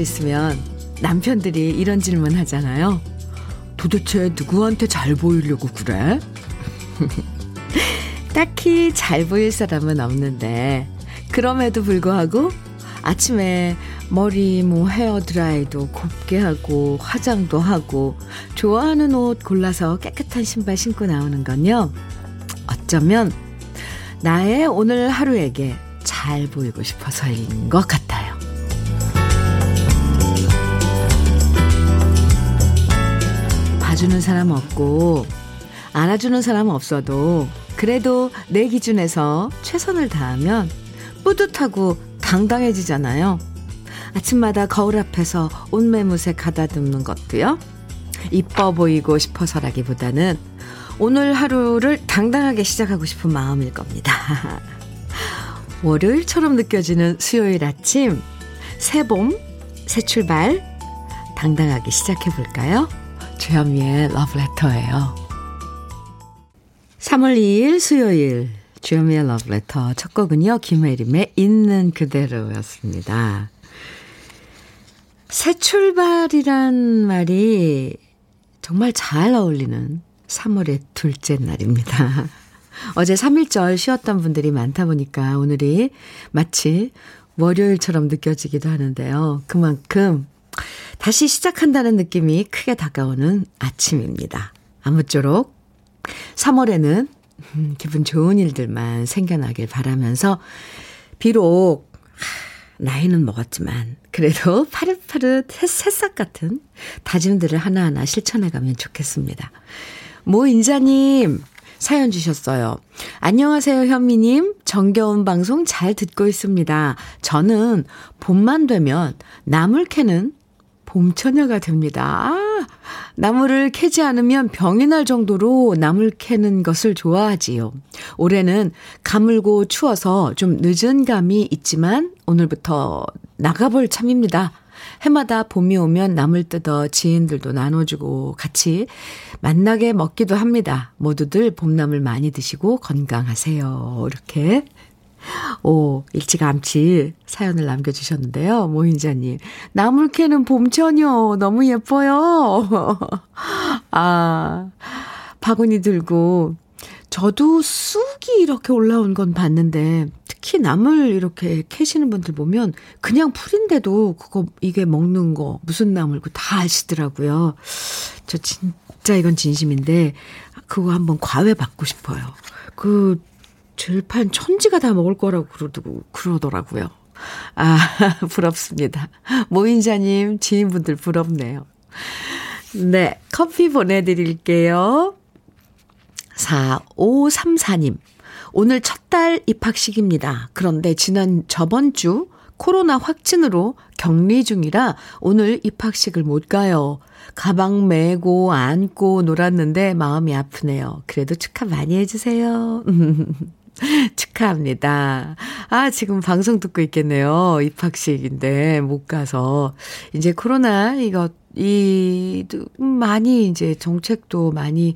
있으면 남편들이 이런 질문 하잖아요. 도대체 누구한테 잘 보이려고 그래? 딱히 잘 보일 사람은 없는데, 그럼에도 불구하고 아침에 머리 뭐 헤어 드라이도 곱게 하고 화장도 하고 좋아하는 옷 골라서 깨끗한 신발 신고 나오는 건요. 어쩌면 나의 오늘 하루에게 잘 보이고 싶어서인 것 같아요. 봐주는 사람 없고 안아주는 사람 없어도 그래도 내 기준에서 최선을 다하면 뿌듯하고 당당해지잖아요. 아침마다 거울 앞에서 옷매무새 가다듬는 것도요. 이뻐 보이고 싶어서라기보다는 오늘 하루를 당당하게 시작하고 싶은 마음일 겁니다. 월요일처럼 느껴지는 수요일 아침, 새 봄, 새 출발, 당당하게 시작해 볼까요? 주현미의 러브레터예요. 3월 2일 수요일 주현미의 러브레터 첫 곡은요. 김혜림의 있는 그대로였습니다. 새 출발이란 말이 정말 잘 어울리는 3월의 둘째 날입니다. 어제 3일절 쉬었던 분들이 많다 보니까 오늘이 마치 월요일처럼 느껴지기도 하는데요. 그만큼 다시 시작한다는 느낌이 크게 다가오는 아침입니다. 아무쪼록 3월에는 음, 기분 좋은 일들만 생겨나길 바라면서 비록 나이는 먹었지만 그래도 파릇파릇 새싹 같은 다짐들을 하나하나 실천해가면 좋겠습니다. 모 인자님 사연 주셨어요. 안녕하세요, 현미님. 정겨운 방송 잘 듣고 있습니다. 저는 봄만 되면 나물 캐는 봄처녀가 됩니다. 아, 나무를 캐지 않으면 병이 날 정도로 나물 캐는 것을 좋아하지요. 올해는 가물고 추워서 좀 늦은 감이 있지만 오늘부터 나가볼 참입니다. 해마다 봄이 오면 나물 뜯어 지인들도 나눠주고 같이 만나게 먹기도 합니다. 모두들 봄나물 많이 드시고 건강하세요. 이렇게 오, 일찌감치 사연을 남겨주셨는데요. 모인자님. 나물 캐는 봄처녀. 너무 예뻐요. 아, 바구니 들고. 저도 쑥이 이렇게 올라온 건 봤는데, 특히 나물 이렇게 캐시는 분들 보면, 그냥 풀인데도 그거, 이게 먹는 거, 무슨 나물고 다 아시더라고요. 저 진짜 이건 진심인데, 그거 한번 과외 받고 싶어요. 그, 들판 천지가 다 먹을 거라고 그러고, 그러더라고요. 아, 부럽습니다. 모인자님, 지인분들 부럽네요. 네, 커피 보내드릴게요. 4534님. 오늘 첫 달 입학식입니다. 그런데 지난 저번 주 코로나 확진으로 격리 중이라 오늘 입학식을 못 가요. 가방 메고 안고 놀았는데 마음이 아프네요. 그래도 축하 많이 해주세요. 축하합니다. 아, 지금 방송 듣고 있겠네요. 입학식인데 못 가서. 이제 코로나 이거, 이, 많이 이제 정책도 많이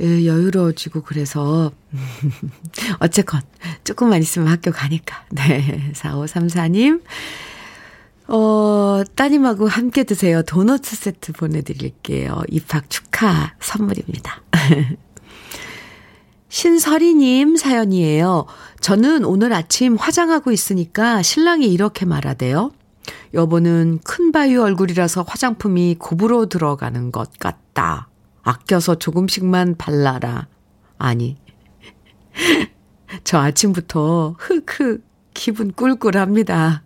예, 여유로워지고 그래서 어쨌건 조금만 있으면 학교 가니까. 네. 4534님. 어, 따님하고 함께 드세요. 도넛 세트 보내드릴게요. 입학 축하 선물입니다. 신설이님 사연이에요. 저는 오늘 아침 화장하고 있으니까 신랑이 이렇게 말하대요. 여보는 큰 바위 얼굴이라서 화장품이 곱으로 들어가는 것 같다. 아껴서 조금씩만 발라라. 아니. 저 아침부터 흑흑 기분 꿀꿀합니다.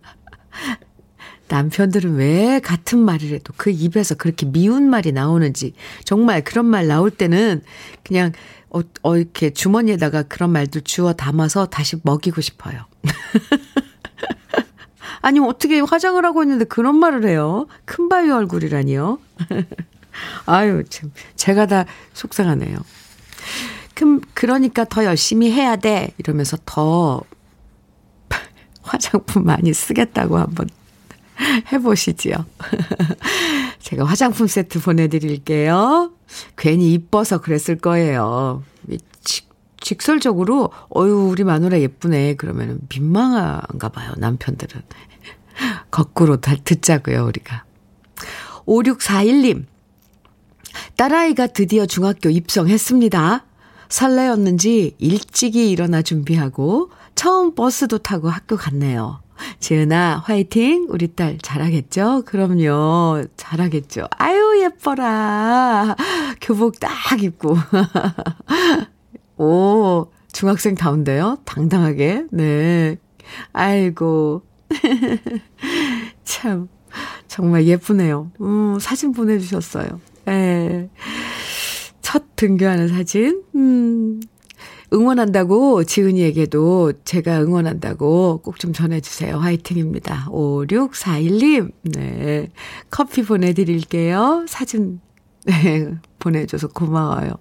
남편들은 왜 같은 말이라도 그 입에서 그렇게 미운 말이 나오는지 정말 그런 말 나올 때는 그냥 어, 어, 이렇게 주머니에다가 그런 말들 주워 담아서 다시 먹이고 싶어요. 아니, 어떻게 화장을 하고 있는데 그런 말을 해요? 큰 바위 얼굴이라니요? 아유, 참. 제가 다 속상하네요. 그럼, 그러니까 더 열심히 해야 돼. 이러면서 더 화장품 많이 쓰겠다고 한번 해보시지요. 제가 화장품 세트 보내드릴게요. 괜히 이뻐서 그랬을 거예요. 직, 직설적으로, 어유 우리 마누라 예쁘네. 그러면 민망한가 봐요, 남편들은. 거꾸로 다 듣자고요, 우리가. 5641님. 딸아이가 드디어 중학교 입성했습니다. 설레었는지 일찍이 일어나 준비하고 처음 버스도 타고 학교 갔네요. 지은아, 화이팅! 우리 딸 잘하겠죠? 그럼요. 잘하겠죠. 아유, 예뻐라. 교복 딱 입고. 오, 중학생다운데요? 당당하게. 네. 아이고. 참, 정말 예쁘네요. 음, 사진 보내주셨어요. 예. 첫 등교하는 사진. 음, 응원한다고 지은이에게도 제가 응원한다고 꼭 좀 전해주세요. 화이팅입니다. 5641님, 네. 커피 보내드릴게요. 사진, 네. 보내줘서 고마워요.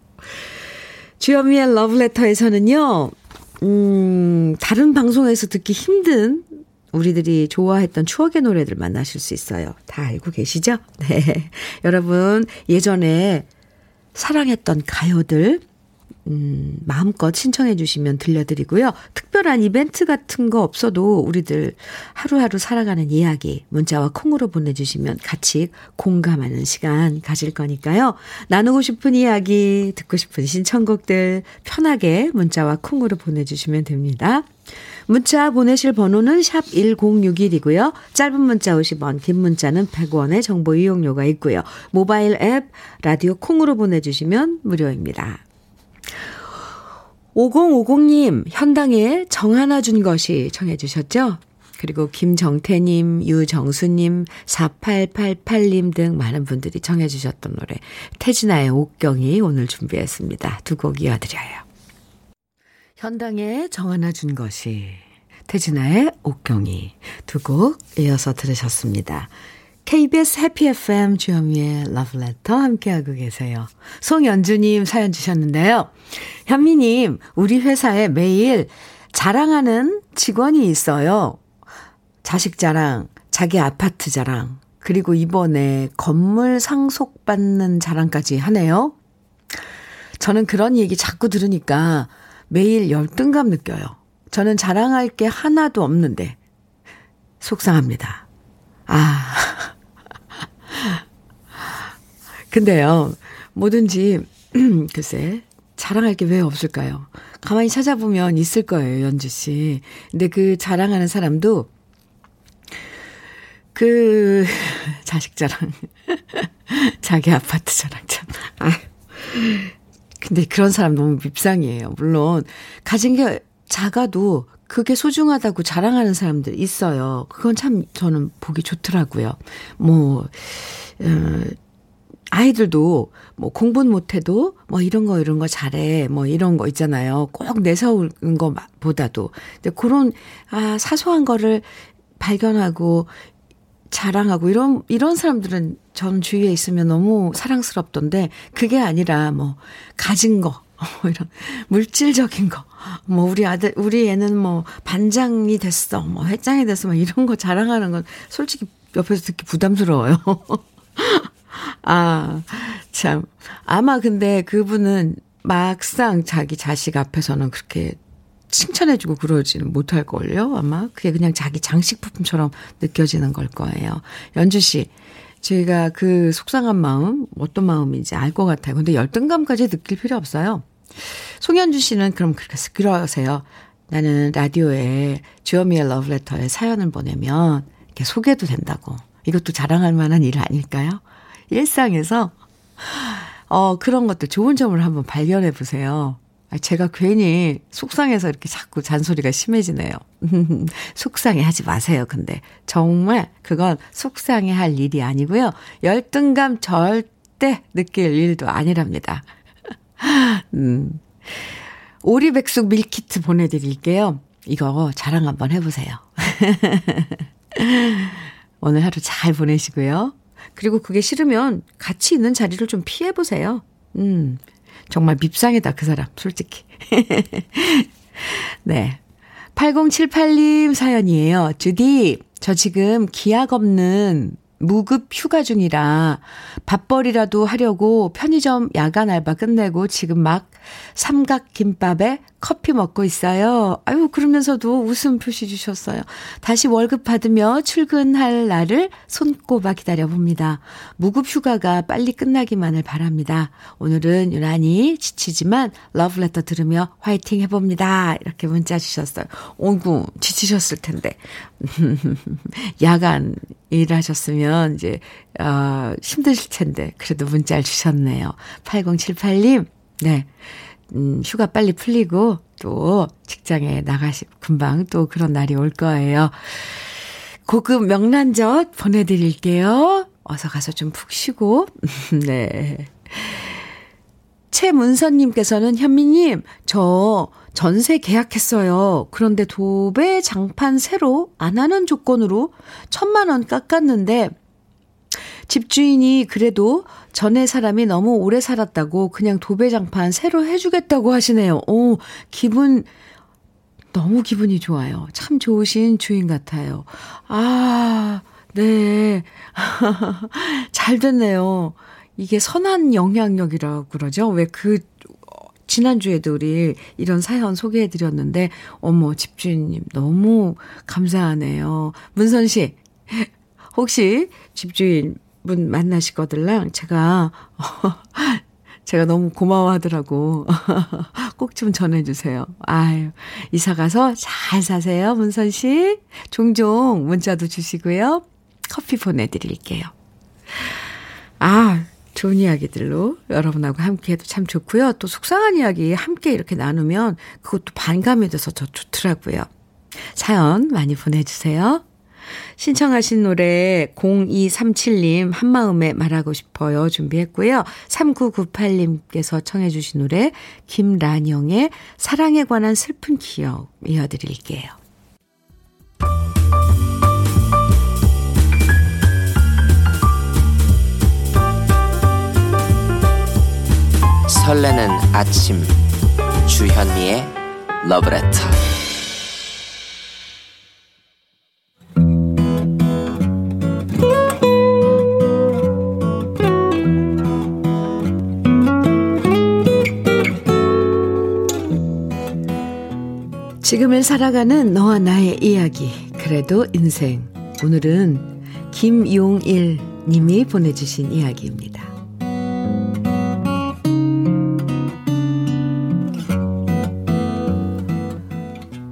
주현미의 러브레터에서는요, 음, 다른 방송에서 듣기 힘든 우리들이 좋아했던 추억의 노래들 만나실 수 있어요. 다 알고 계시죠? 네. 여러분, 예전에 사랑했던 가요들, 음, 마음껏 신청해 주시면 들려드리고요. 특별한 이벤트 같은 거 없어도 우리들 하루하루 살아가는 이야기 문자와 콩으로 보내주시면 같이 공감하는 시간 가질 거니까요. 나누고 싶은 이야기, 듣고 싶은 신청곡들 편하게 문자와 콩으로 보내주시면 됩니다. 문자 보내실 번호는 샵 1061이고요. 짧은 문자 50원, 긴 문자는 100원의 정보 이용료가 있고요. 모바일 앱 라디오 콩으로 보내주시면 무료입니다. 5050님, 현당에 정하나 준 것이 청해 주셨죠? 그리고 김정태님, 유정수님, 4888님 등 많은 분들이 청해 주셨던 노래 태진아의 옥경이 오늘 준비했습니다. 두 곡 이어드려요. 현당에 정하나 준 것이 태진아의 옥경이 두 곡 이어서 들으셨습니다. KBS 해피 FM 주현미의 러브레터 함께하고 계세요. 송연주님 사연 주셨는데요. 현미님, 우리 회사에 매일 자랑하는 직원이 있어요. 자식 자랑, 자기 아파트 자랑, 그리고 이번에 건물 상속받는 자랑까지 하네요. 저는 그런 얘기 자꾸 들으니까 매일 열등감 느껴요. 저는 자랑할 게 하나도 없는데 속상합니다. 아. 근데요, 뭐든지, 글쎄, 자랑할 게 왜 없을까요? 가만히 찾아보면 있을 거예요, 연주 씨. 근데 그 자랑하는 사람도, 그, 자식 자랑, 자기 아파트 자랑 참, 아 근데 그런 사람 너무 밉상이에요. 물론, 가진 게 작아도 그게 소중하다고 자랑하는 사람들 있어요. 그건 참 저는 보기 좋더라고요. 뭐, 어, 아이들도 뭐 공부는 못해도 뭐 이런 거 이런 거 잘해 뭐 이런 거 있잖아요. 꼭 내세우는 것보다도. 근데 그런 아 사소한 거를 발견하고 자랑하고 이런 이런 사람들은 전 주위에 있으면 너무 사랑스럽던데 그게 아니라 뭐 가진 거 뭐 이런 물질적인 거. 뭐 우리 아들 우리 애는 뭐 반장이 됐어. 뭐 회장이 됐어. 뭐 이런 거 자랑하는 건 솔직히 옆에서 듣기 부담스러워요. 아, 참. 아마 근데 그분은 막상 자기 자식 앞에서는 그렇게 칭찬해주고 그러지는 못할걸요, 아마. 그게 그냥 자기 장식품처럼 느껴지는 걸 거예요. 연주씨, 제가 그 속상한 마음, 어떤 마음인지 알 것 같아요. 근데 열등감까지 느낄 필요 없어요. 송현주 씨는 그럼 그렇게 그러세요. 나는 라디오에 주어미의 러브레터에 사연을 보내면 이렇게 소개도 된다고. 이것도 자랑할 만한 일 아닐까요? 일상에서, 어, 그런 것들 좋은 점을 한번 발견해 보세요. 아, 제가 괜히 속상해서 이렇게 자꾸 잔소리가 심해지네요. 속상해 하지 마세요, 근데. 정말 그건 속상해 할 일이 아니고요. 열등감 절대 느낄 일도 아니랍니다. 음. 오리백숙 밀키트 보내드릴게요. 이거 자랑 한번 해보세요. 오늘 하루 잘 보내시고요. 그리고 그게 싫으면 같이 있는 자리를 좀 피해보세요. 음, 정말 밉상이다, 그 사람, 솔직히. 네. 8078님 사연이에요. 주디, 저 지금 기약 없는 무급 휴가 중이라 밥벌이라도 하려고 편의점 야간 알바 끝내고 지금 막 삼각김밥에 커피 먹고 있어요. 아유, 그러면서도 웃음 표시 주셨어요. 다시 월급 받으며 출근할 날을 손꼽아 기다려봅니다. 무급 휴가가 빨리 끝나기만을 바랍니다. 오늘은 유난히 지치지만 러브레터 들으며 화이팅 해봅니다. 이렇게 문자 주셨어요. 오구, 지치셨을 텐데. 야간 일하셨으면 이제, 어, 힘드실 텐데. 그래도 문자를 주셨네요. 8078님, 네. 음, 휴가 빨리 풀리고 또 직장에 나가시, 금방 또 그런 날이 올 거예요. 고급 명란젓 보내드릴게요. 어서 가서 좀 푹 쉬고. 네. 최문선님께서는 현미님, 저 전세 계약했어요. 그런데 도배 장판 새로 안 하는 조건으로 천만 원 깎았는데 집주인이 그래도 전에 사람이 너무 오래 살았다고 그냥 도배장판 새로 해주겠다고 하시네요. 오, 기분, 너무 기분이 좋아요. 참 좋으신 주인 같아요. 아, 네. 잘 됐네요. 이게 선한 영향력이라고 그러죠. 왜 그, 지난주에도 우리 이런 사연 소개해 드렸는데, 어머, 집주인님, 너무 감사하네요. 문선 씨, 혹시 집주인 분 만나시거들랑 제가, 제가 너무 고마워하더라고. 꼭 좀 전해주세요. 아유, 이사 가서 잘 사세요, 문선 씨. 종종 문자도 주시고요. 커피 보내드릴게요. 아, 좋은 이야기들로 여러분하고 함께 해도 참 좋고요. 또 속상한 이야기 함께 이렇게 나누면 그것도 반감이 돼서 더 좋더라고요. 사연 많이 보내주세요. 신청하신 노래 0237님 한마음에 말하고 싶어요 준비했고요. 3998님께서 청해 주신 노래 김란영의 사랑에 관한 슬픈 기억 이어드릴게요. 설레는 아침 주현미의 러브레터 지금을 살아가는 너와 나의 이야기. 그래도 인생. 오늘은 김용일 님이 보내주신 이야기입니다.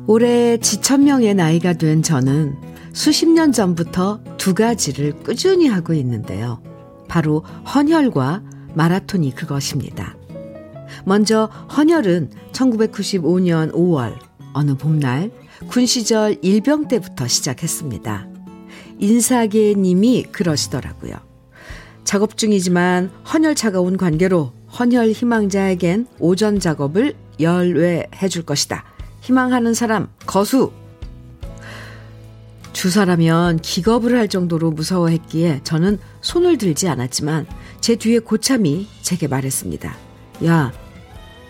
올해 지천명의 나이가 된 저는 수십 년 전부터 두 가지를 꾸준히 하고 있는데요. 바로 헌혈과 마라톤이 그것입니다. 먼저 헌혈은 1995년 5월 어느 봄날 군 시절 일병 때부터 시작했습니다. 인사계 님이 그러시더라고요. 작업 중이지만 헌혈차가 온 관계로 헌혈 희망자에겐 오전 작업을 열외해 줄 것이다. 희망하는 사람 거수. 주사라면 기겁을 할 정도로 무서워했기에 저는 손을 들지 않았지만 제 뒤에 고참이 제게 말했습니다. 야,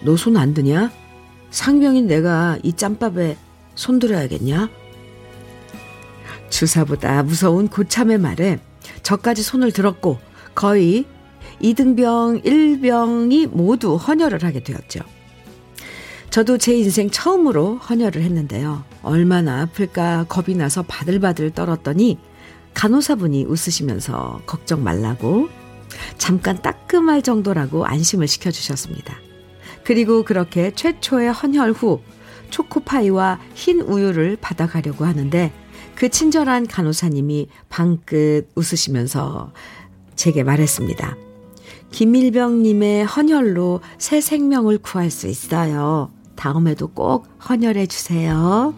너 손 안 드냐? 상병인 내가 이 짬밥에 손들어야겠냐? 주사보다 무서운 고참의 말에 저까지 손을 들었고 거의 이등병, 일병이 모두 헌혈을 하게 되었죠. 저도 제 인생 처음으로 헌혈을 했는데요. 얼마나 아플까 겁이 나서 바들바들 떨었더니 간호사분이 웃으시면서 걱정 말라고 잠깐 따끔할 정도라고 안심을 시켜주셨습니다. 그리고 그렇게 최초의 헌혈 후 초코파이와 흰 우유를 받아가려고 하는데 그 친절한 간호사님이 방긋 웃으시면서 제게 말했습니다. 김일병님의 헌혈로 새 생명을 구할 수 있어요. 다음에도 꼭 헌혈해 주세요.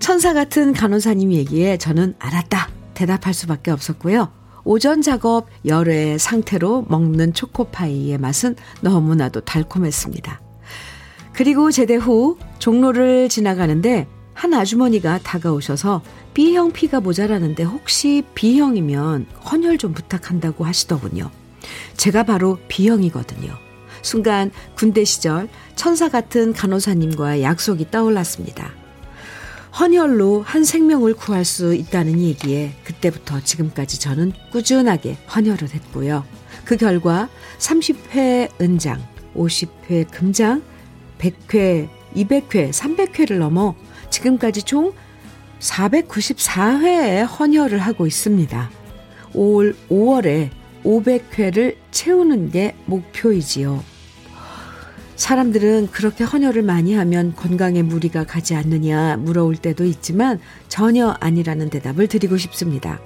천사 같은 간호사님 얘기에 저는 알았다. 대답할 수밖에 없었고요. 오전 작업 열외 상태로 먹는 초코파이의 맛은 너무나도 달콤했습니다. 그리고 제대 후 종로를 지나가는데 한 아주머니가 다가오셔서 B형 피가 모자라는데 혹시 B형이면 헌혈 좀 부탁한다고 하시더군요. 제가 바로 B형이거든요. 순간 군대 시절 천사 같은 간호사님과의 약속이 떠올랐습니다. 헌혈로 한 생명을 구할 수 있다는 얘기에 그때부터 지금까지 저는 꾸준하게 헌혈을 했고요. 그 결과 30회 은장, 50회 금장, 100회, 200회, 300회를 넘어 지금까지 총 494회의 헌혈을 하고 있습니다. 올 5월에 500회를 채우는 게 목표이지요. 사람들은 그렇게 헌혈을 많이 하면 건강에 무리가 가지 않느냐 물어올 때도 있지만 전혀 아니라는 대답을 드리고 싶습니다.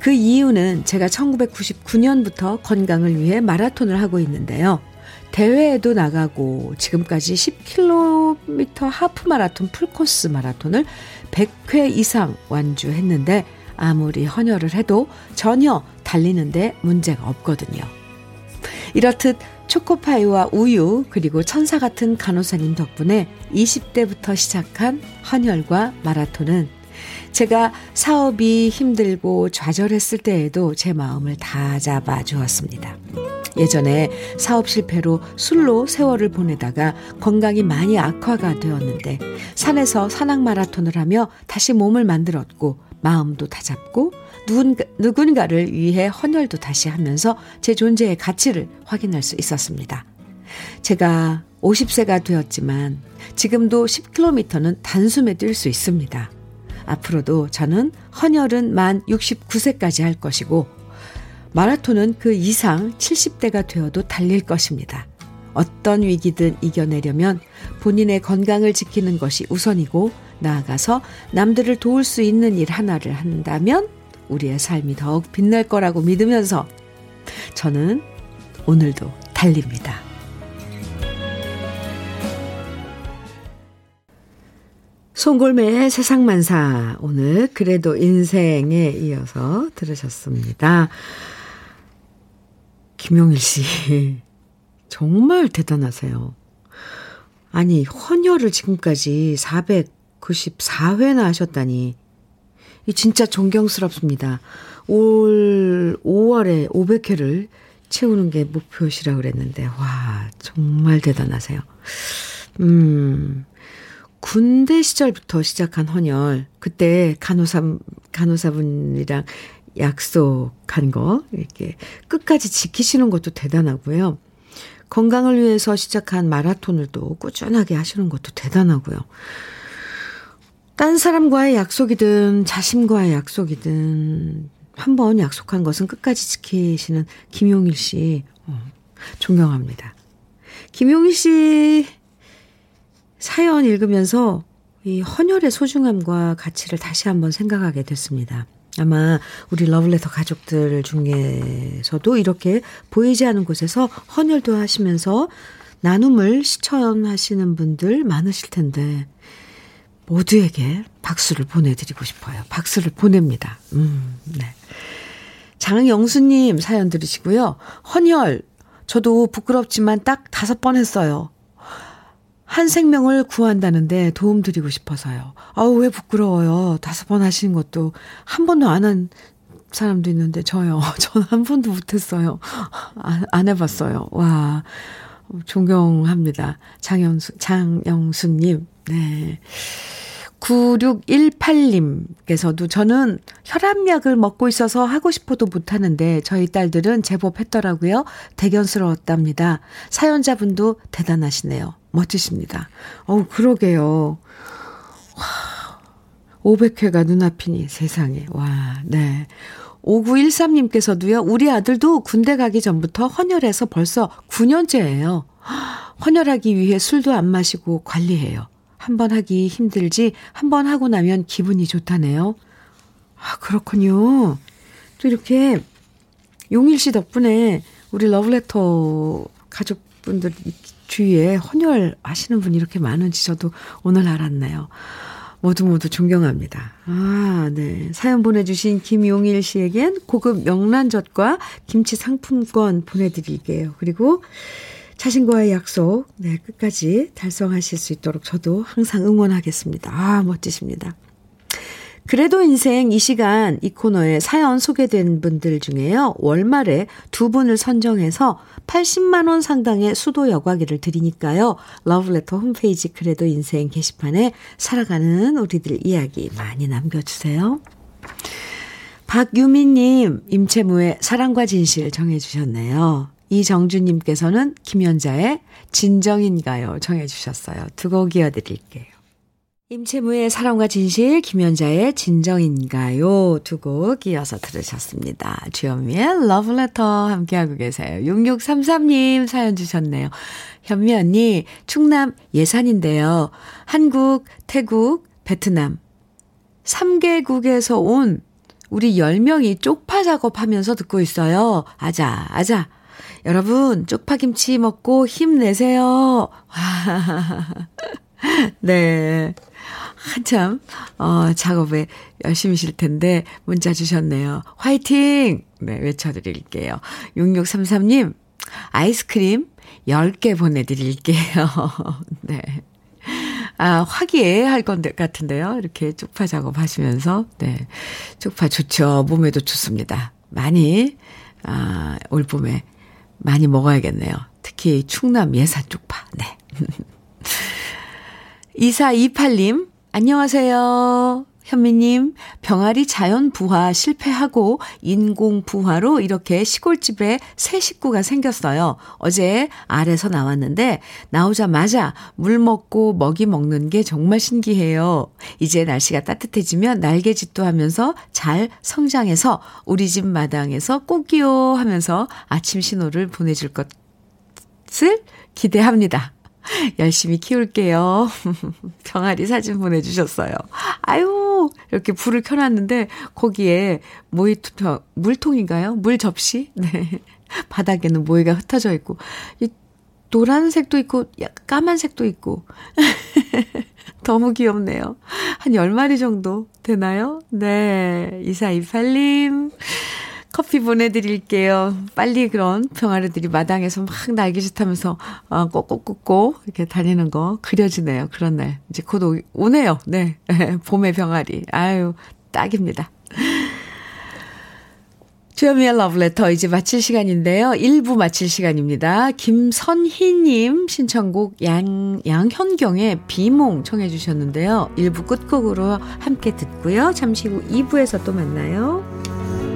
그 이유는 제가 1999년부터 건강을 위해 마라톤을 하고 있는데요. 대회에도 나가고 지금까지 10km 하프 마라톤 풀코스 마라톤을 100회 이상 완주했는데 아무리 헌혈을 해도 전혀 달리는데 문제가 없거든요. 이렇듯 초코파이와 우유 그리고 천사 같은 간호사님 덕분에 20대부터 시작한 헌혈과 마라톤은 제가 사업이 힘들고 좌절했을 때에도 제 마음을 다 잡아 주었습니다. 예전에 사업 실패로 술로 세월을 보내다가 건강이 많이 악화가 되었는데 산에서 산악 마라톤을 하며 다시 몸을 만들었고 마음도 다잡고 누군가, 누군가를 위해 헌혈도 다시 하면서 제 존재의 가치를 확인할 수 있었습니다. 제가 50세가 되었지만 지금도 10km는 단숨에 뛸 수 있습니다. 앞으로도 저는 헌혈은 만 69세까지 할 것이고 마라톤은 그 이상 70대가 되어도 달릴 것입니다. 어떤 위기든 이겨내려면 본인의 건강을 지키는 것이 우선이고 나아가서 남들을 도울 수 있는 일 하나를 한다면 우리의 삶이 더욱 빛날 거라고 믿으면서 저는 오늘도 달립니다. 송골매의 세상만사 오늘 그래도 인생에 이어서 들으셨습니다. 김용일 씨 정말 대단하세요. 아니 헌혈을 지금까지 494회나 하셨다니 이 진짜 존경스럽습니다. 올 5월에 500회를 채우는 게 목표시라고 그랬는데 와 정말 대단하세요. 음 군대 시절부터 시작한 헌혈, 그때 간호사, 간호사분이랑 약속한 거, 이렇게 끝까지 지키시는 것도 대단하고요. 건강을 위해서 시작한 마라톤을 또 꾸준하게 하시는 것도 대단하고요. 딴 사람과의 약속이든 자신과의 약속이든 한 번 약속한 것은 끝까지 지키시는 김용일 씨, 어, 존경합니다. 김용일 씨 사연 읽으면서 이 헌혈의 소중함과 가치를 다시 한번 생각하게 됐습니다. 아마 우리 러블레터 가족들 중에서도 이렇게 보이지 않은 곳에서 헌혈도 하시면서 나눔을 실천하시는 분들 많으실 텐데 모두에게 박수를 보내드리고 싶어요. 박수를 보냅니다. 음, 네. 장영수님 사연 들으시고요. 헌혈 저도 부끄럽지만 딱 다섯 번 했어요. 한 생명을 구한다는데 도움 드리고 싶어서요. 아우, 왜 부끄러워요. 다섯 번 하시는 것도 한 번도 안 한 사람도 있는데, 저요. 저는 한 번도 못했어요. 안, 안 해봤어요. 와, 존경합니다. 장영수, 장영수님. 네. 9618님께서도 저는 혈압약을 먹고 있어서 하고 싶어도 못하는데 저희 딸들은 제법 했더라고요. 대견스러웠답니다. 사연자분도 대단하시네요. 멋지십니다. 어우, 그러게요. 와, 500회가 눈앞이니 세상에. 와, 네. 5913님께서도요, 우리 아들도 군대 가기 전부터 헌혈해서 벌써 9년째예요. 헌혈하기 위해 술도 안 마시고 관리해요. 한 번 하기 힘들지, 한 번 하고 나면 기분이 좋다네요. 아, 그렇군요. 또 이렇게 용일 씨 덕분에 우리 러브레터 가족분들 주위에 헌혈 하시는 분이 이렇게 많은지 저도 오늘 알았네요. 모두 모두 존경합니다. 아, 네. 사연 보내주신 김용일 씨에겐 고급 명란젓과 김치 상품권 보내드릴게요. 그리고 자신과의 약속, 네, 끝까지 달성하실 수 있도록 저도 항상 응원하겠습니다. 아, 멋지십니다. 그래도 인생 이 시간 이 코너에 사연 소개된 분들 중에요. 월말에 두 분을 선정해서 80만 원 상당의 수도 여과기를 드리니까요. 러브레터 홈페이지 그래도 인생 게시판에 살아가는 우리들 이야기 많이 남겨주세요. 박유미님, 임채무의 사랑과 진실 정해주셨네요. 이정주님께서는 김연자의 진정인가요? 정해주셨어요. 두 곡 이어드릴게요. 임채무의 사랑과 진실, 김연자의 진정인가요? 두 곡 이어서 들으셨습니다. 주현미의 러브레터 함께하고 계세요. 6633님 사연 주셨네요. 현미 언니, 충남 예산인데요. 한국, 태국, 베트남, 3개국에서 온 우리 10명이 쪽파 작업하면서 듣고 있어요. 아자, 아자. 여러분, 쪽파김치 먹고 힘내세요. 네. 한참, 어, 작업에 열심히실 텐데, 문자 주셨네요. 화이팅! 네, 외쳐드릴게요. 6633님, 아이스크림 10개 보내드릴게요. 네. 아, 화기애애할 건데 같은데요. 이렇게 쪽파 작업하시면서. 네. 쪽파 좋죠. 몸에도 좋습니다. 많이, 아, 올 봄에 많이 먹어야겠네요. 특히 충남 예산 쪽파. 네. 2428님, 안녕하세요. 현미님, 병아리 자연 부화 실패하고 인공 부화로 이렇게 시골집에 새 식구가 생겼어요. 어제 알에서 나왔는데 나오자마자 물 먹고 먹이 먹는 게 정말 신기해요. 이제 날씨가 따뜻해지면 날개짓도 하면서 잘 성장해서 우리 집 마당에서 꼭이요 하면서 아침 신호를 보내줄 것을 기대합니다. 열심히 키울게요. 병아리 사진 보내주셨어요. 아유, 이렇게 불을 켜놨는데, 거기에 모이투, 물통인가요? 물 접시? 네. 바닥에는 모이가 흩어져 있고, 이 노란색도 있고, 까만색도 있고. 너무 귀엽네요. 한 10마리 정도 되나요? 네. 2428님. 커피 보내드릴게요. 빨리 그런 병아리들이 마당에서 막 날개짓 하면서, 어, 꼭꼭꼭꼭 이렇게 다니는 거 그려지네요. 그런 날. 이제 곧 오, 오네요. 네. 봄의 병아리. 아유, 딱입니다. 주여미의 러브레터 이제 마칠 시간인데요. 1부 마칠 시간입니다. 김선희님 신청곡 양, 양현경의 비몽 청해 주셨는데요. 1부 끝곡으로 함께 듣고요. 잠시 후 2부에서 또 만나요.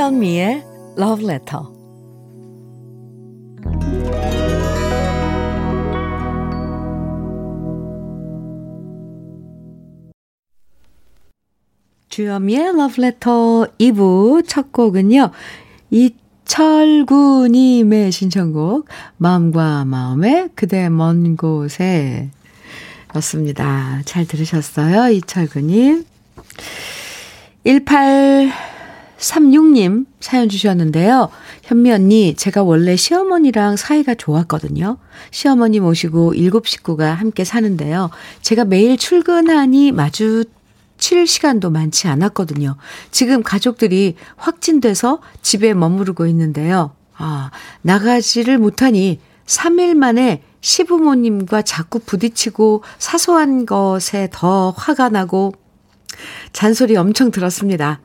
주현미의 Love Letter 주현미의 러브레터 2부 첫 곡은요. 이철구님의 신청곡 마음과 마음의 그대 먼 곳에 였습니다. 잘 들으셨어요? 이철구님. 1836님 사연 주셨는데요. 현미 언니, 제가 원래 시어머니랑 사이가 좋았거든요. 시어머니 모시고 일곱 식구가 함께 사는데요. 제가 매일 출근하니 마주 칠 시간도 많지 않았거든요. 지금 가족들이 확진돼서 집에 머무르고 있는데요. 아, 나가지를 못하니 3일 만에 시부모님과 자꾸 부딪히고 사소한 것에 더 화가 나고 잔소리 엄청 들었습니다.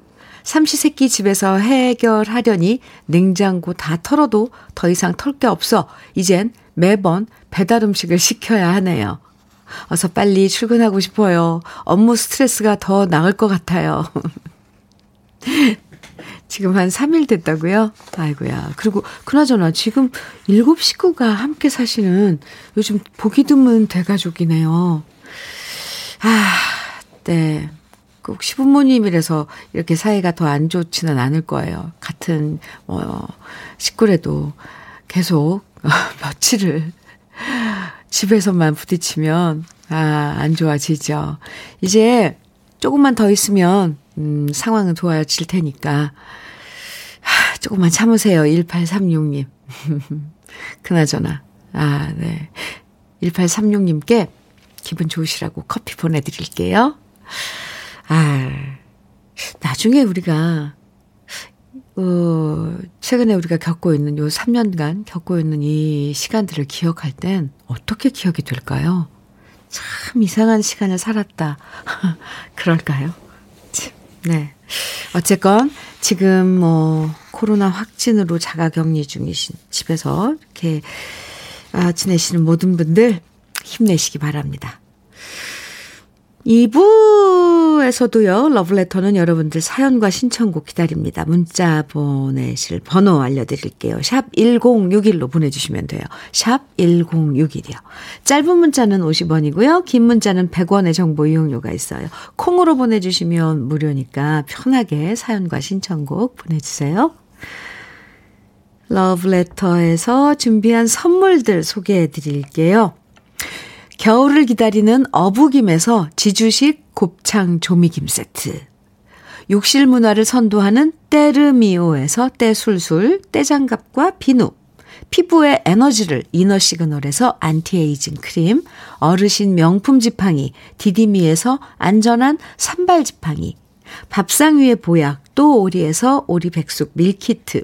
삼시세끼 집에서 해결하려니 냉장고 다 털어도 더 이상 털 게 없어 이젠 매번 배달 음식을 시켜야 하네요. 어서 빨리 출근하고 싶어요. 업무 스트레스가 더 나을 것 같아요. 지금 한 3일 됐다고요? 아이고야. 그리고 그나저나 지금 7 식구가 함께 사시는 요즘 보기 드문 대가족이네요. 아, 네. 꼭 시부모님이라서 이렇게 사이가 더 안 좋지는 않을 거예요. 같은, 뭐, 식구래도 계속 며칠을 집에서만 부딪히면, 아, 안 좋아지죠. 이제 조금만 더 있으면, 음, 상황은 좋아질 테니까, 하, 조금만 참으세요. 1836님. 그나저나, 아, 네. 1836님께 기분 좋으시라고 커피 보내 드릴게요. 아, 나중에 우리가, 어, 최근에 우리가 겪고 있는 요 3년간 겪고 있는 이 시간들을 기억할 땐 어떻게 기억이 될까요? 참 이상한 시간을 살았다. 그럴까요? 네. 어쨌건 지금 뭐 코로나 확진으로 자가 격리 중이신 집에서 이렇게 아, 지내시는 모든 분들 힘내시기 바랍니다. 2부에서도요, 러브레터는 여러분들 사연과 신청곡 기다립니다. 문자 보내실 번호 알려드릴게요. 샵 1061로 보내주시면 돼요. 샵 1061이요. 짧은 문자는 50원이고요. 긴 문자는 100원의 정보 이용료가 있어요. 콩으로 보내주시면 무료니까 편하게 사연과 신청곡 보내주세요. 러브레터에서 준비한 선물들 소개해 드릴게요. 겨울을 기다리는 어부김에서 지주식 곱창 조미김 세트. 욕실 문화를 선도하는 때르미오에서 때술술, 때장갑과 비누. 피부의 에너지를 이너 시그널에서 안티에이징 크림, 어르신 명품 지팡이, 디디미에서 안전한 산발 지팡이, 밥상 위의 보약, 또 오리에서 오리 백숙 meal kit,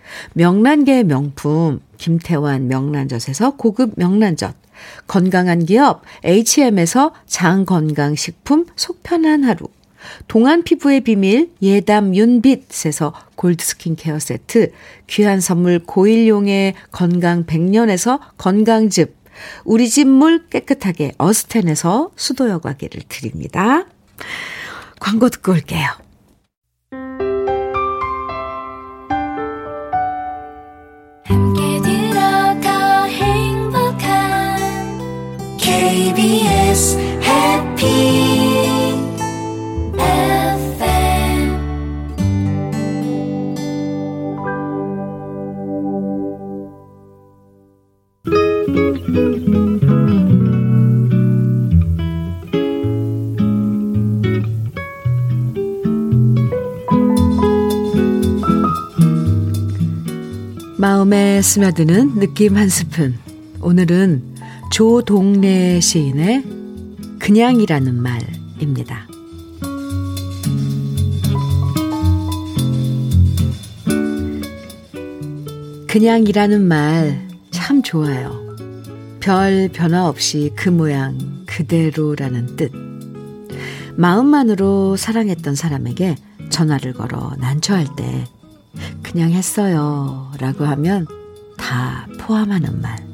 명란계의 명품 김태환 명란젓에서 고급 명란젓, 건강한 기업 H&M에서 장건강식품 속편한 하루, 동안 피부의 비밀 예담 윤빛에서 골드 스킨케어 세트, 귀한 선물 고일용의 건강 100년에서 건강즙, 우리 집 물 깨끗하게 어스텐에서 수도 여과기를 드립니다. 광고 듣고 올게요. KBS 해피 마음에 스며드는 느낌 한 스푼. 오늘은 조동래 시인의 그냥이라는 말입니다. 그냥이라는 말 참 좋아요. 별 변화 없이 그 모양 그대로라는 뜻. 마음만으로 사랑했던 사람에게 전화를 걸어 난처할 때 그냥 했어요 라고 하면 다 포함하는 말.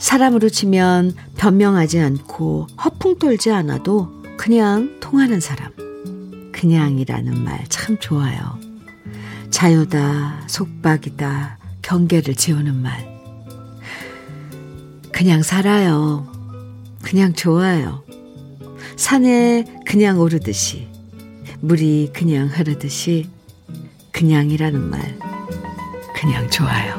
사람으로 치면 변명하지 않고 허풍 떨지 않아도 그냥 통하는 사람. 그냥이라는 말 참 좋아요. 자유다, 속박이다, 경계를 지우는 말. 그냥 살아요. 그냥 좋아요. 산에 그냥 오르듯이, 물이 그냥 흐르듯이, 그냥이라는 말, 그냥 좋아요.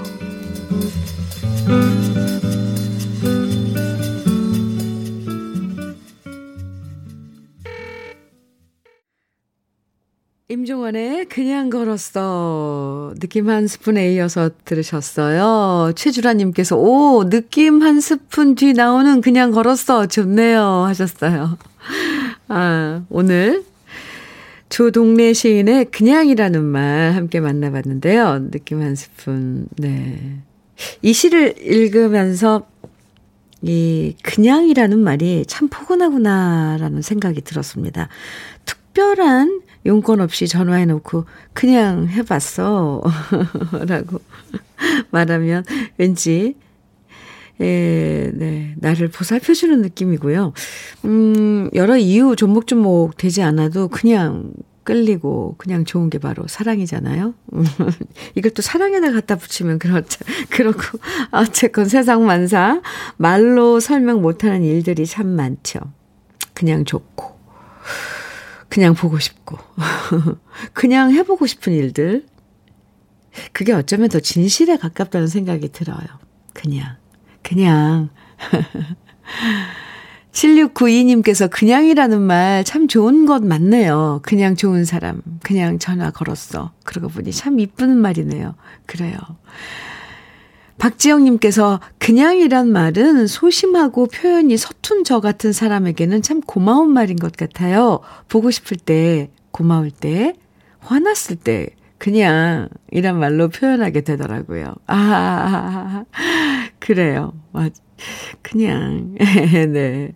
임종원의 그냥 걸었어. 느낌 한 스푼에 이어서 들으셨어요. 최주라님께서, 오, 느낌 한 스푼 뒤 나오는 그냥 걸었어. 좋네요. 하셨어요. 아, 오늘 조동래 시인의 그냥이라는 말 함께 만나봤는데요. 느낌 한 스푼. 네. 이 시를 읽으면서 이 그냥이라는 말이 참 포근하구나라는 생각이 들었습니다. 특별한 용건 없이 전화해 놓고 그냥 해봤어. 라고 말하면 왠지, 예, 네, 나를 보살펴 주는 느낌이고요. 음, 여러 이유 조목조목 되지 않아도 그냥 끌리고 그냥 좋은 게 바로 사랑이잖아요. 이걸 또 사랑에다 갖다 붙이면 그렇죠. 그렇고 어쨌건 세상 만사 말로 설명 못하는 일들이 참 많죠. 그냥 좋고 그냥 보고 싶고, 그냥 해보고 싶은 일들. 그게 어쩌면 더 진실에 가깝다는 생각이 들어요. 그냥, 그냥. 7692님께서 그냥이라는 말 참 좋은 것 맞네요. 그냥 좋은 사람. 그냥 전화 걸었어. 그러고 보니 참 이쁘는 말이네요. 그래요. 박지영님께서 그냥이란 말은 소심하고 표현이 서툰 저 같은 사람에게는 참 고마운 말인 것 같아요. 보고 싶을 때, 고마울 때, 화났을 때, 그냥 이란 말로 표현하게 되더라고요. 아, 그래요. 맞, 그냥, 네.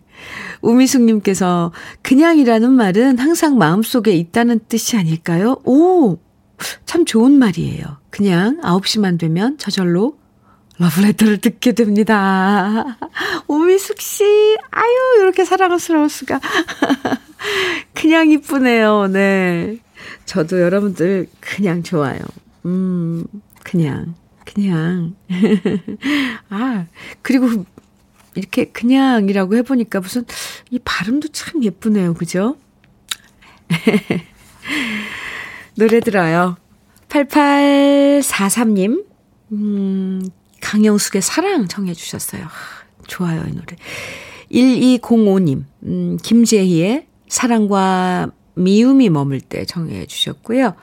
우미숙님께서 그냥이라는 말은 항상 마음속에 있다는 뜻이 아닐까요? 오! 참 좋은 말이에요. 그냥 9시만 되면 저절로 러브레터를 듣게 됩니다. 오미숙 씨, 아유, 이렇게 사랑스러울 수가. 그냥 이쁘네요, 네. 저도 여러분들 그냥 좋아요. 음, 그냥, 그냥. 아, 그리고 이렇게 그냥이라고 해보니까 무슨 이 발음도 참 예쁘네요. 그죠? 노래 들어요. 8843님, 음, 강영숙의 사랑 청해 주셨어요. 좋아요, 이 노래. 1205님, 음, 김재희의 사랑과 미움이 머물 때 청해 주셨고요.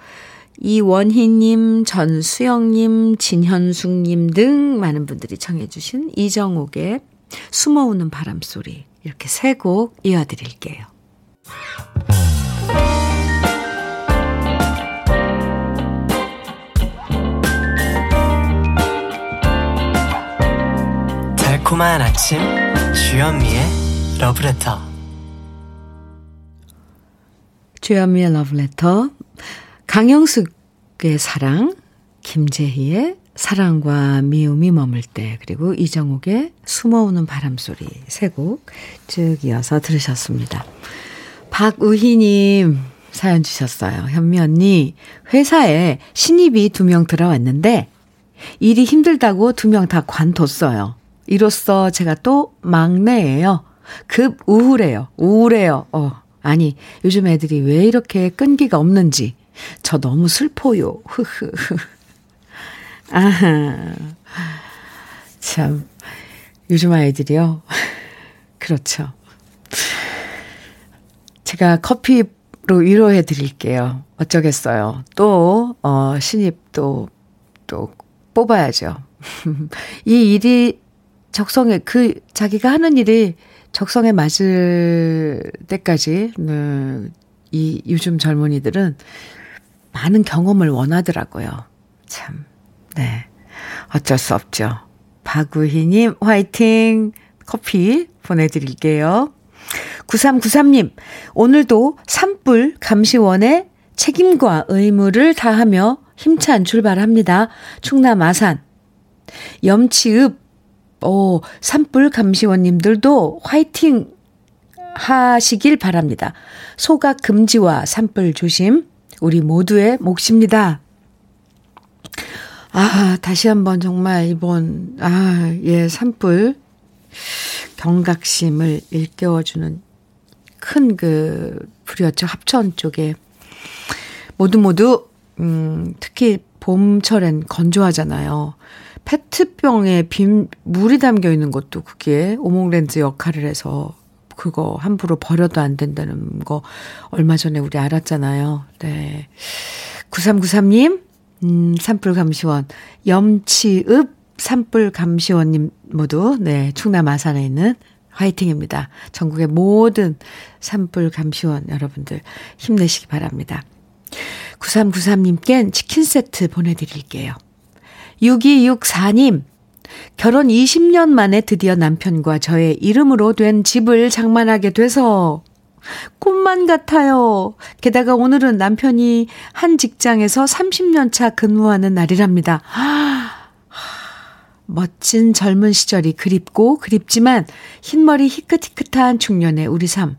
이원희님, 전수영님, 진현숙님 등 많은 분들이 청해 주신 이정옥의 숨어오는 바람소리 이렇게 세 곡 이어드릴게요. 달콤한 아침 주현미의 러브레터 주현미의 러브레터 강영숙의 사랑 김재희의 사랑과 미움이 머물 때 그리고 이정욱의 숨어오는 바람소리 세곡쭉 이어서 들으셨습니다. 박우희님 사연 주셨어요. 현미 언니 회사에 신입이 두 명 들어왔는데 일이 힘들다고 두 명 다 관뒀어요. 이로써 제가 또 막내예요. 급 우울해요. 우울해요. 어, 아니 요즘 애들이 왜 이렇게 끈기가 없는지 저 너무 슬퍼요. 흐흐. 아하. 참, 요즘 아이들이요. 그렇죠. 제가 커피로 위로해 드릴게요. 어쩌겠어요. 또, 어, 신입 또, 또 뽑아야죠. 이 일이 적성에, 그, 자기가 하는 일이 적성에 맞을 때까지, 네, 이 요즘 젊은이들은 많은 경험을 원하더라고요. 참. 네. 어쩔 수 없죠. 박우희님, 화이팅! 커피 보내드릴게요. 9393님, 오늘도 산불 감시원의 책임과 의무를 다하며 힘찬 출발합니다. 충남 아산. 염치읍, 오, 산불 감시원님들도 화이팅 하시길 바랍니다. 소각 금지와 산불 조심, 우리 모두의 몫입니다. 아, 다시 한번 정말 이번, 아, 예, 산불 경각심을 일깨워주는 큰 그 불이었죠. 합천 쪽에. 모두 모두, 음, 특히 봄철엔 건조하잖아요. 페트병에 빈, 물이 담겨 있는 것도 그게 오목렌즈 역할을 해서 그거 함부로 버려도 안 된다는 거 얼마 전에 우리 알았잖아요. 네. 9393님, 음, 산불 감시원, 염치읍 산불 감시원님 모두, 네, 충남 아산에 있는 화이팅입니다. 전국의 모든 산불 감시원 여러분들 힘내시기 바랍니다. 9393님껜 치킨 세트 보내드릴게요. 6264님, 결혼 20년 만에 드디어 남편과 저의 이름으로 된 집을 장만하게 돼서 꿈만 같아요. 게다가 오늘은 남편이 한 직장에서 30년 차 근무하는 날이랍니다. 멋진 젊은 시절이 그립고 그립지만 흰머리 희끗희끗한 중년의 우리 삶.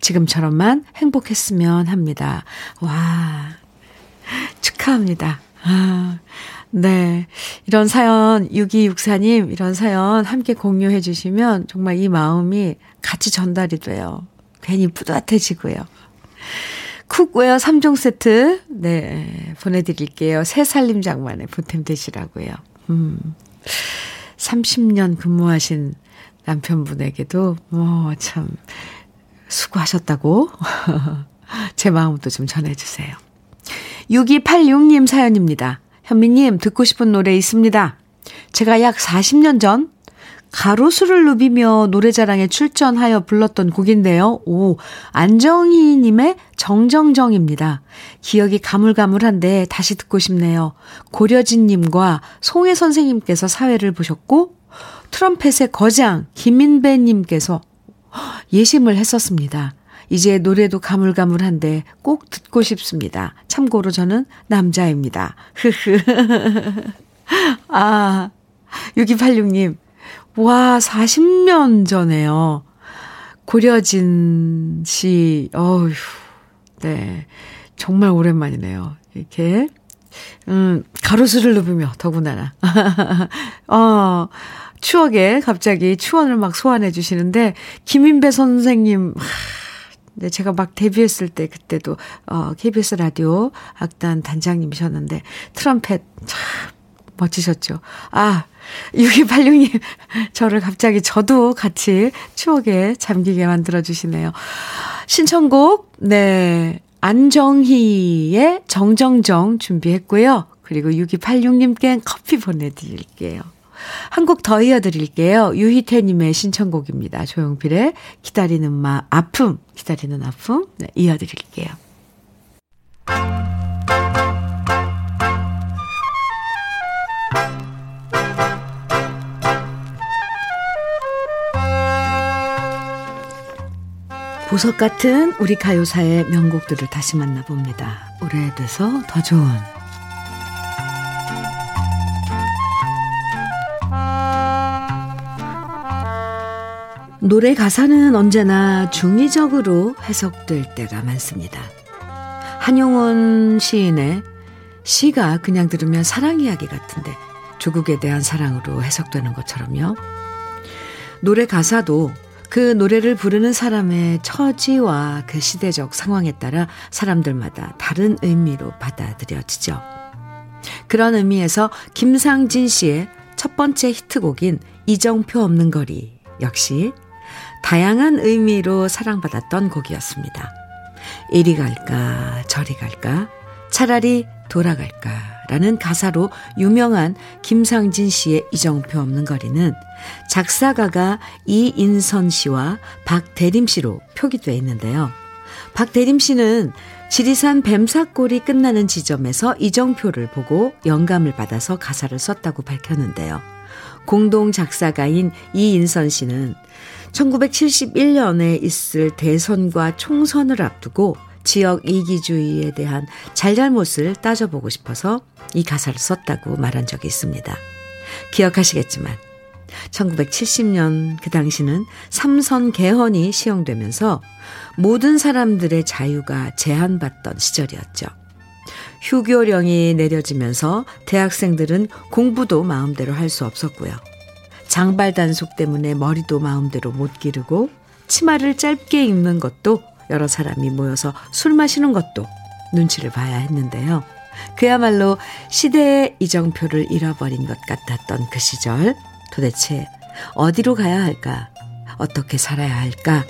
지금처럼만 행복했으면 합니다. 와, 축하합니다. 아, 네. 이런 사연, 6264님, 이런 사연 함께 공유해 주시면 정말 이 마음이 같이 전달이 돼요. 괜히 뿌듯해지고요. cookware 3종 세트, 네, 보내드릴게요. 새 살림 장만에 보탬 되시라고요. 음, 30년 근무하신 남편분에게도, 뭐, 참, 수고하셨다고. 제 마음도 좀 전해주세요. 6286님 사연입니다. 현미님, 듣고 싶은 노래 있습니다. 제가 약 40년 전 가로수를 누비며 노래자랑에 출전하여 불렀던 곡인데요. 오, 안정희님의 정정정입니다. 기억이 가물가물한데 다시 듣고 싶네요. 고려진님과 송혜 선생님께서 사회를 보셨고, 트럼펫의 거장 김인배님께서 예심을 했었습니다. 이제 노래도 가물가물한데 꼭 듣고 싶습니다. 참고로 저는 남자입니다. 흐흐. 아, 6286님. 와, 40년 전에요. 고려진 씨, 어휴, 네. 정말 오랜만이네요. 이렇게, 음, 가로수를 누비며, 더구나. 어, 추억에 갑자기 추원을 막 소환해 주시는데, 김인배 선생님, 네, 제가 막 데뷔했을 때 그때도 어 KBS 라디오 악단 단장님이셨는데 트럼펫 참 멋지셨죠. 아, 6286님, 저를 갑자기 저도 같이 추억에 잠기게 만들어주시네요. 신청곡, 네, 안정희의 정정정 준비했고요. 그리고 6286님께 커피 보내드릴게요. 한 곡 더 이어드릴게요. 유희태님의 신청곡입니다. 조용필의 기다리는 마, 아픔, 기다리는 아픔. 네, 이어드릴게요. 보석 같은 우리 가요사의 명곡들을 다시 만나봅니다. 오래돼서 더 좋은 노래 가사는 언제나 중의적으로 해석될 때가 많습니다. 한용운 시인의 시가 그냥 들으면 사랑 이야기 같은데 조국에 대한 사랑으로 해석되는 것처럼요. 노래 가사도 그 노래를 부르는 사람의 처지와 그 시대적 상황에 따라 사람들마다 다른 의미로 받아들여지죠. 그런 의미에서 김상진 씨의 첫 번째 히트곡인 이정표 없는 거리 역시 다양한 의미로 사랑받았던 곡이었습니다. 이리 갈까 저리 갈까 차라리 돌아갈까 라는 가사로 유명한 김상진 씨의 이정표 없는 거리는 작사가가 이인선 씨와 박대림 씨로 표기되어 있는데요. 박대림 씨는 지리산 뱀사골이 끝나는 지점에서 이정표를 보고 영감을 받아서 가사를 썼다고 밝혔는데요. 공동 작사가인 이인선 씨는 1971년에 있을 대선과 총선을 앞두고 지역 이기주의에 대한 잘잘못을 따져보고 싶어서 이 가사를 썼다고 말한 적이 있습니다. 기억하시겠지만 1970년 그 당시는 삼선 개헌이 시행되면서 모든 사람들의 자유가 제한받던 시절이었죠. 휴교령이 내려지면서 대학생들은 공부도 마음대로 할 수 없었고요. 장발 단속 때문에 머리도 마음대로 못 기르고 치마를 짧게 입는 것도 여러 사람이 모여서 술 마시는 것도 눈치를 봐야 했는데요. 그야말로 시대의 이정표를 잃어버린 것 같았던 그 시절 도대체 어디로 가야 할까? 어떻게 살아야 할까?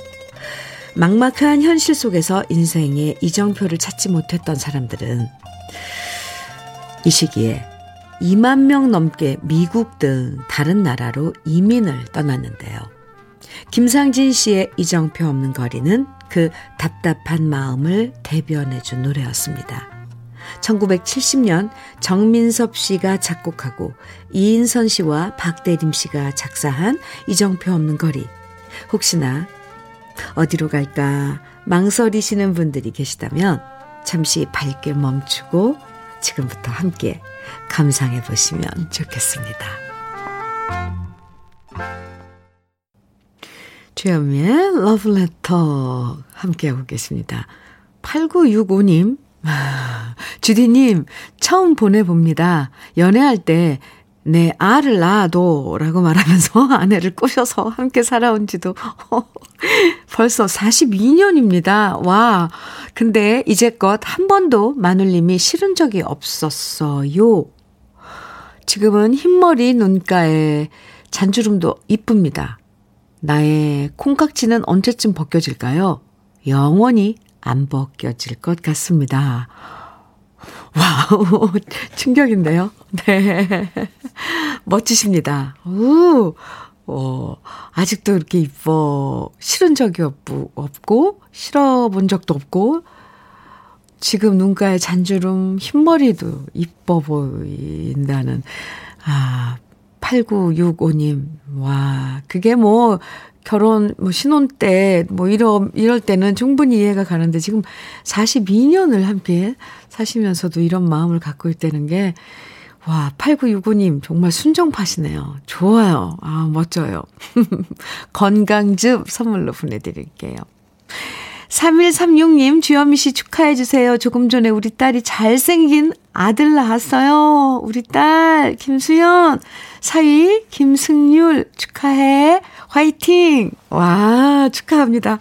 막막한 현실 속에서 인생의 이정표를 찾지 못했던 사람들은 이 시기에 2만 명 넘게 미국 등 다른 나라로 이민을 떠났는데요. 김상진 씨의 이정표 없는 거리는 그 답답한 마음을 대변해준 노래였습니다. 1970년 정민섭 씨가 작곡하고 이인선 씨와 박대림 씨가 작사한 이정표 없는 거리. 혹시나 어디로 갈까 망설이시는 분들이 계시다면 잠시 밝게 멈추고 지금부터 함께 감상해 보시면 좋겠습니다. 주현미의 러브레터 함께하고 계십니다. 8965님, 주디님, 처음 보내봅니다. 연애할 때 내 알을 낳아도 라고 말하면서 아내를 꼬셔서 함께 살아온 지도 벌써 42년입니다. 와. 근데 이제껏 한 번도 마눌님이 싫은 적이 없었어요. 지금은 흰머리 눈가에 잔주름도 이쁩니다. 나의 콩깍지는 언제쯤 벗겨질까요? 영원히 안 벗겨질 것 같습니다. wow, 충격인데요? 네. 멋지십니다. 우, 어, 아직도 이렇게 이뻐, 싫은 적이 없고, 없고, 싫어본 적도 없고, 지금 눈가에 잔주름, 흰머리도 이뻐 보인다는, 아, 8965님. 와, 그게 뭐, 결혼, 뭐, 신혼 때, 뭐, 이러, 이럴 때는 충분히 이해가 가는데, 지금 42년을 함께 사시면서도 이런 마음을 갖고 있다는 게, 와, 8965님, 정말 순정파시네요. 좋아요. 아, 멋져요. 건강즙 선물로 보내드릴게요. 3136님, 주현미 씨 축하해주세요. 조금 전에 우리 딸이 잘생긴 아들 낳았어요. 우리 딸, 김수연. 사위, 김승률 축하해. 화이팅! 와, 축하합니다.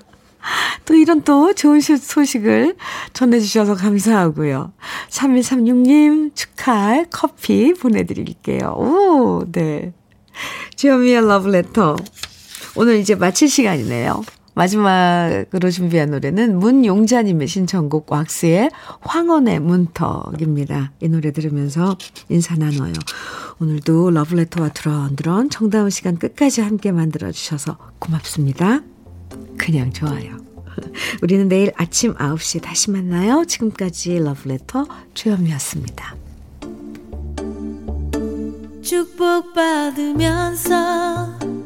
또 이런 또 좋은 소식을 전해주셔서 감사하고요. 3136님 축하 커피 보내드릴게요. 오, 네. 주현미의 러브레터. 오늘 이제 마칠 시간이네요. 마지막으로 준비한 노래는 문용자님의 신청곡 왁스의 황혼의 문턱입니다. 이 노래 들으면서 인사 나눠요. 오늘도 러브레터와 드런드런 정다운 시간 끝까지 함께 만들어주셔서 고맙습니다. 그냥 좋아요. 우리는 내일 아침 9시에 다시 만나요. 지금까지 러브레터 최현미였습니다. 축복받으면서